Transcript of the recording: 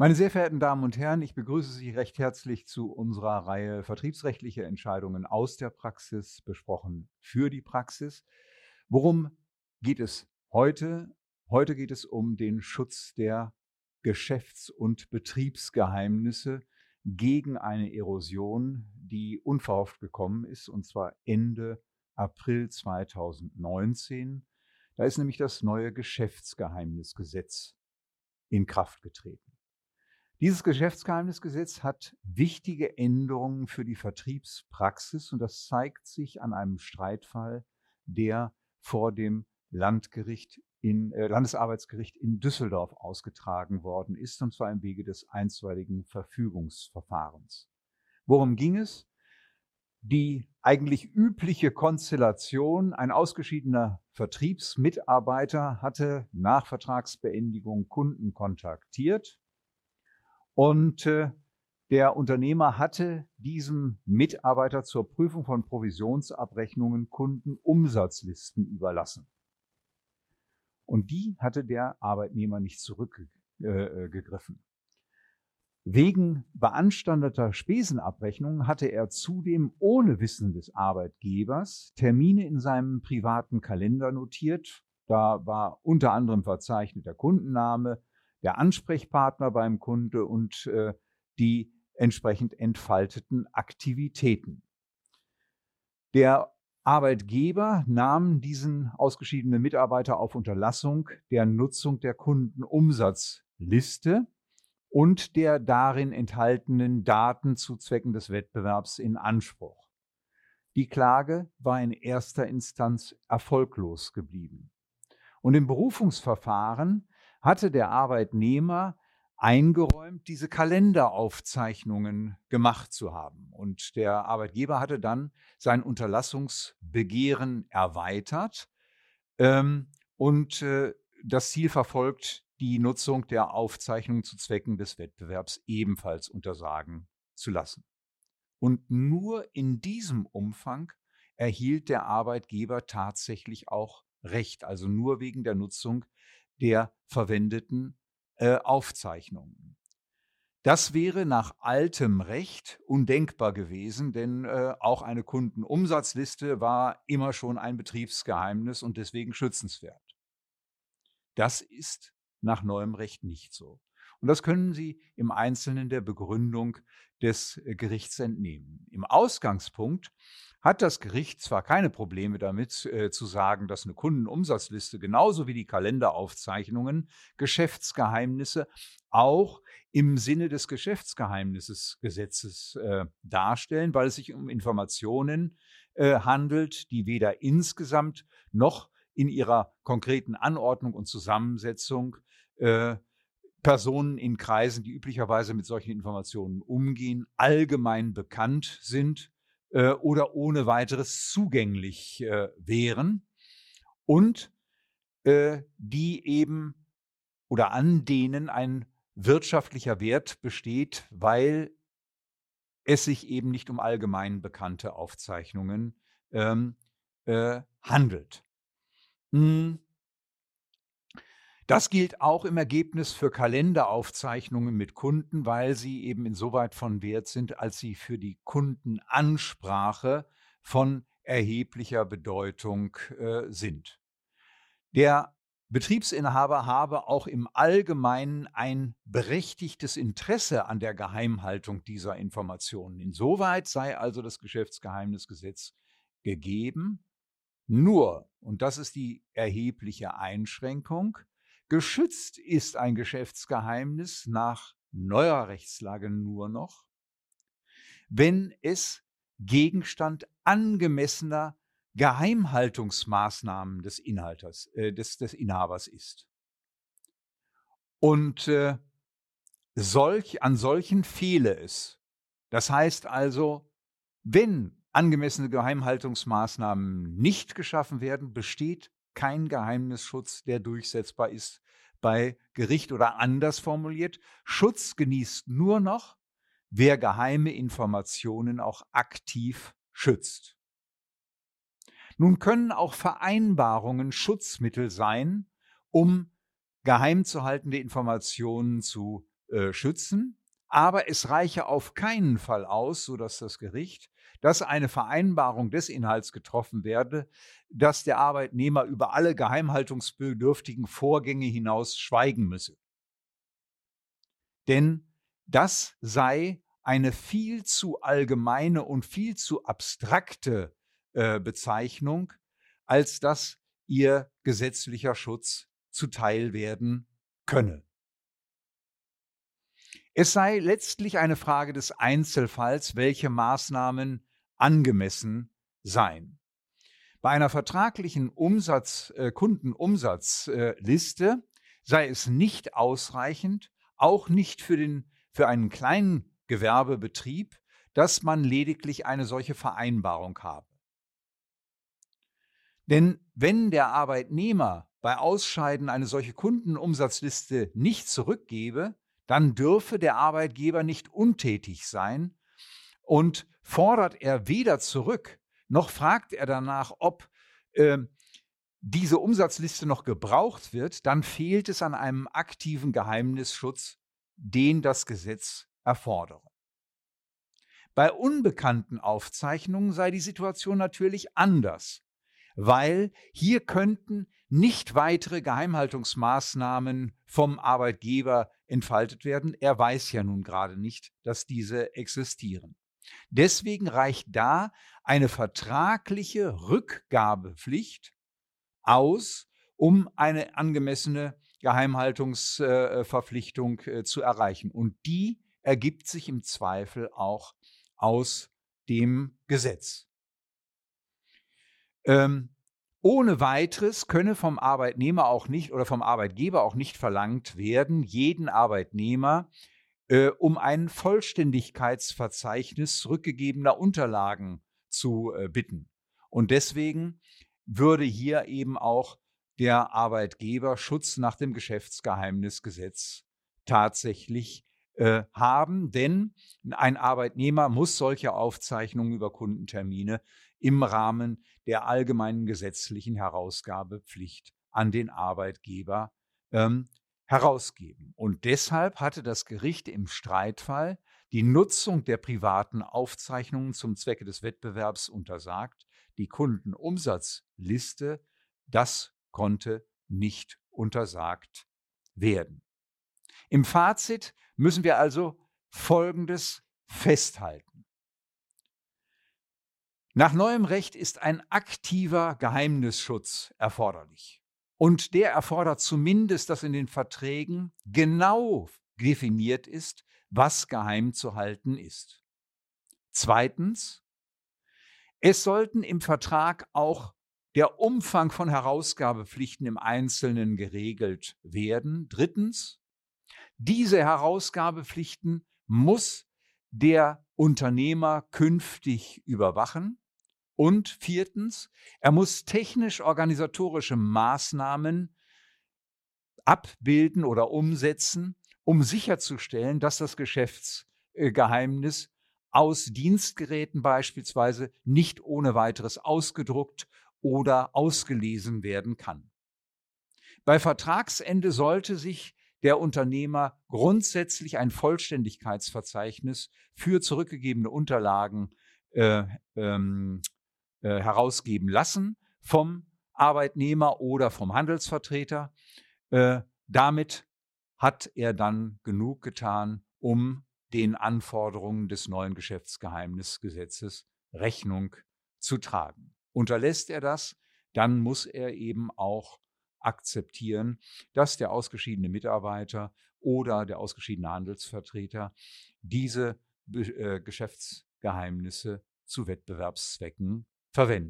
Meine sehr verehrten Damen und Herren, ich begrüße Sie recht herzlich zu unserer Reihe Vertriebsrechtliche Entscheidungen aus der Praxis, besprochen für die Praxis. Worum geht es heute? Heute geht es um den Schutz der Geschäfts- und Betriebsgeheimnisse gegen eine Erosion, die unverhofft gekommen ist, und zwar Ende April 2019. Da ist nämlich das neue Geschäftsgeheimnisgesetz in Kraft getreten. Dieses Geschäftsgeheimnisgesetz hat wichtige Änderungen für die Vertriebspraxis und das zeigt sich an einem Streitfall, der vor dem Landgericht in, äh, Landesarbeitsgericht in Düsseldorf ausgetragen worden ist, und zwar im Wege des einstweiligen Verfügungsverfahrens. Worum ging es? Die eigentlich übliche Konstellation, ein ausgeschiedener Vertriebsmitarbeiter hatte nach Vertragsbeendigung Kunden kontaktiert und äh, der Unternehmer hatte diesem Mitarbeiter zur Prüfung von Provisionsabrechnungen Kundenumsatzlisten überlassen. Und die hatte der Arbeitnehmer nicht zurückgegriffen. Äh, Wegen beanstandeter Spesenabrechnungen hatte er zudem ohne Wissen des Arbeitgebers Termine in seinem privaten Kalender notiert. Da war unter anderem verzeichnet der Kundenname, der Ansprechpartner beim Kunde und äh, die entsprechend entfalteten Aktivitäten. Der Arbeitgeber nahm diesen ausgeschiedenen Mitarbeiter auf Unterlassung der Nutzung der Kundenumsatzliste und der darin enthaltenen Daten zu Zwecken des Wettbewerbs in Anspruch. Die Klage war in erster Instanz erfolglos geblieben. Und im Berufungsverfahren hatte der Arbeitnehmer eingeräumt, diese Kalenderaufzeichnungen gemacht zu haben. Und der Arbeitgeber hatte dann sein Unterlassungsbegehren erweitert ähm, und äh, das Ziel verfolgt, die Nutzung der Aufzeichnungen zu Zwecken des Wettbewerbs ebenfalls untersagen zu lassen. Und nur in diesem Umfang erhielt der Arbeitgeber tatsächlich auch Recht, also nur wegen der Nutzung der verwendeten äh, Aufzeichnungen. Das wäre nach altem Recht undenkbar gewesen, denn äh, auch eine Kundenumsatzliste war immer schon ein Betriebsgeheimnis und deswegen schützenswert. Das ist nach neuem Recht nicht so. Und das können Sie im Einzelnen der Begründung des äh, Gerichts entnehmen. Im Ausgangspunkt hat das Gericht zwar keine Probleme damit äh, zu sagen, dass eine Kundenumsatzliste genauso wie die Kalenderaufzeichnungen Geschäftsgeheimnisse auch im Sinne des Geschäftsgeheimnisses äh, darstellen, weil es sich um Informationen äh, handelt, die weder insgesamt noch in ihrer konkreten Anordnung und Zusammensetzung äh, Personen in Kreisen, die üblicherweise mit solchen Informationen umgehen, allgemein bekannt sind äh, oder ohne weiteres zugänglich äh, wären und äh, die eben oder an denen ein wirtschaftlicher Wert besteht, weil es sich eben nicht um allgemein bekannte Aufzeichnungen ähm, äh, handelt. Hm. Das gilt auch im Ergebnis für Kalenderaufzeichnungen mit Kunden, weil sie eben insoweit von Wert sind, als sie für die Kundenansprache von erheblicher Bedeutung äh, sind. Der Betriebsinhaber habe auch im Allgemeinen ein berechtigtes Interesse an der Geheimhaltung dieser Informationen. Insoweit sei also das Geschäftsgeheimnisgesetz gegeben. Nur, und das ist die erhebliche Einschränkung, Geschützt ist ein Geschäftsgeheimnis nach neuer Rechtslage nur noch, wenn es Gegenstand angemessener Geheimhaltungsmaßnahmen des Inhalters, äh, des, des Inhabers ist. Und äh, solch, an solchen fehle es. Das heißt also, wenn angemessene Geheimhaltungsmaßnahmen nicht geschaffen werden, besteht kein Geheimnisschutz, der durchsetzbar ist bei Gericht oder anders formuliert. Schutz genießt nur noch, wer geheime Informationen auch aktiv schützt. Nun können auch Vereinbarungen Schutzmittel sein, um geheim zu haltende Informationen zu äh, schützen, aber es reiche auf keinen Fall aus, so dass das Gericht, dass eine Vereinbarung des Inhalts getroffen werde, dass der Arbeitnehmer über alle geheimhaltungsbedürftigen Vorgänge hinaus schweigen müsse. Denn das sei eine viel zu allgemeine und viel zu abstrakte äh, Bezeichnung, als dass ihr gesetzlicher Schutz zuteil werden könne. Es sei letztlich eine Frage des Einzelfalls, welche Maßnahmen angemessen seien. Bei einer vertraglichen Umsatz, äh, Kundenumsatzliste sei es nicht ausreichend, auch nicht für, den, für einen kleinen Gewerbebetrieb, dass man lediglich eine solche Vereinbarung habe. Denn wenn der Arbeitnehmer bei Ausscheiden eine solche Kundenumsatzliste nicht zurückgebe, dann dürfe der Arbeitgeber nicht untätig sein und fordert er weder zurück, noch fragt er danach, ob äh, diese Umsatzliste noch gebraucht wird, dann fehlt es an einem aktiven Geheimnisschutz, den das Gesetz erfordere. Bei unbekannten Aufzeichnungen sei die Situation natürlich anders, weil hier könnten nicht weitere Geheimhaltungsmaßnahmen vom Arbeitgeber entfaltet werden. Er weiß ja nun gerade nicht, dass diese existieren. Deswegen reicht da eine vertragliche Rückgabepflicht aus, um eine angemessene Geheimhaltungsverpflichtung äh, zu erreichen. Und die ergibt sich im Zweifel auch aus dem Gesetz. Ähm, ohne weiteres könne vom Arbeitnehmer auch nicht oder vom Arbeitgeber auch nicht verlangt werden, jeden Arbeitnehmer äh, um ein Vollständigkeitsverzeichnis zurückgegebener Unterlagen zu äh, bitten. Und deswegen würde hier eben auch der Arbeitgeber Schutz nach dem Geschäftsgeheimnisgesetz tatsächlich äh, haben, denn ein Arbeitnehmer muss solche Aufzeichnungen über Kundentermine im Rahmen der allgemeinen gesetzlichen Herausgabepflicht an den Arbeitgeber ähm, herausgeben. Und deshalb hatte das Gericht im Streitfall die Nutzung der privaten Aufzeichnungen zum Zwecke des Wettbewerbs untersagt. Die Kundenumsatzliste, das konnte nicht untersagt werden. Im Fazit müssen wir also Folgendes festhalten. Nach neuem Recht ist ein aktiver Geheimnisschutz erforderlich. Und der erfordert zumindest, dass in den Verträgen genau definiert ist, was geheim zu halten ist. Zweitens, es sollten im Vertrag auch der Umfang von Herausgabepflichten im Einzelnen geregelt werden. Drittens, diese Herausgabepflichten muss der Unternehmer künftig überwachen. Und viertens, er muss technisch-organisatorische Maßnahmen abbilden oder umsetzen, um sicherzustellen, dass das Geschäftsgeheimnis aus Dienstgeräten beispielsweise nicht ohne weiteres ausgedruckt oder ausgelesen werden kann. Bei Vertragsende sollte sich der Unternehmer grundsätzlich ein Vollständigkeitsverzeichnis für zurückgegebene Unterlagen äh, ähm, äh, herausgeben lassen vom Arbeitnehmer oder vom Handelsvertreter. Äh, damit hat er dann genug getan, um den Anforderungen des neuen Geschäftsgeheimnisgesetzes Rechnung zu tragen. Unterlässt er das, dann muss er eben auch akzeptieren, dass der ausgeschiedene Mitarbeiter oder der ausgeschiedene Handelsvertreter diese äh, Geschäftsgeheimnisse zu Wettbewerbszwecken verwendet.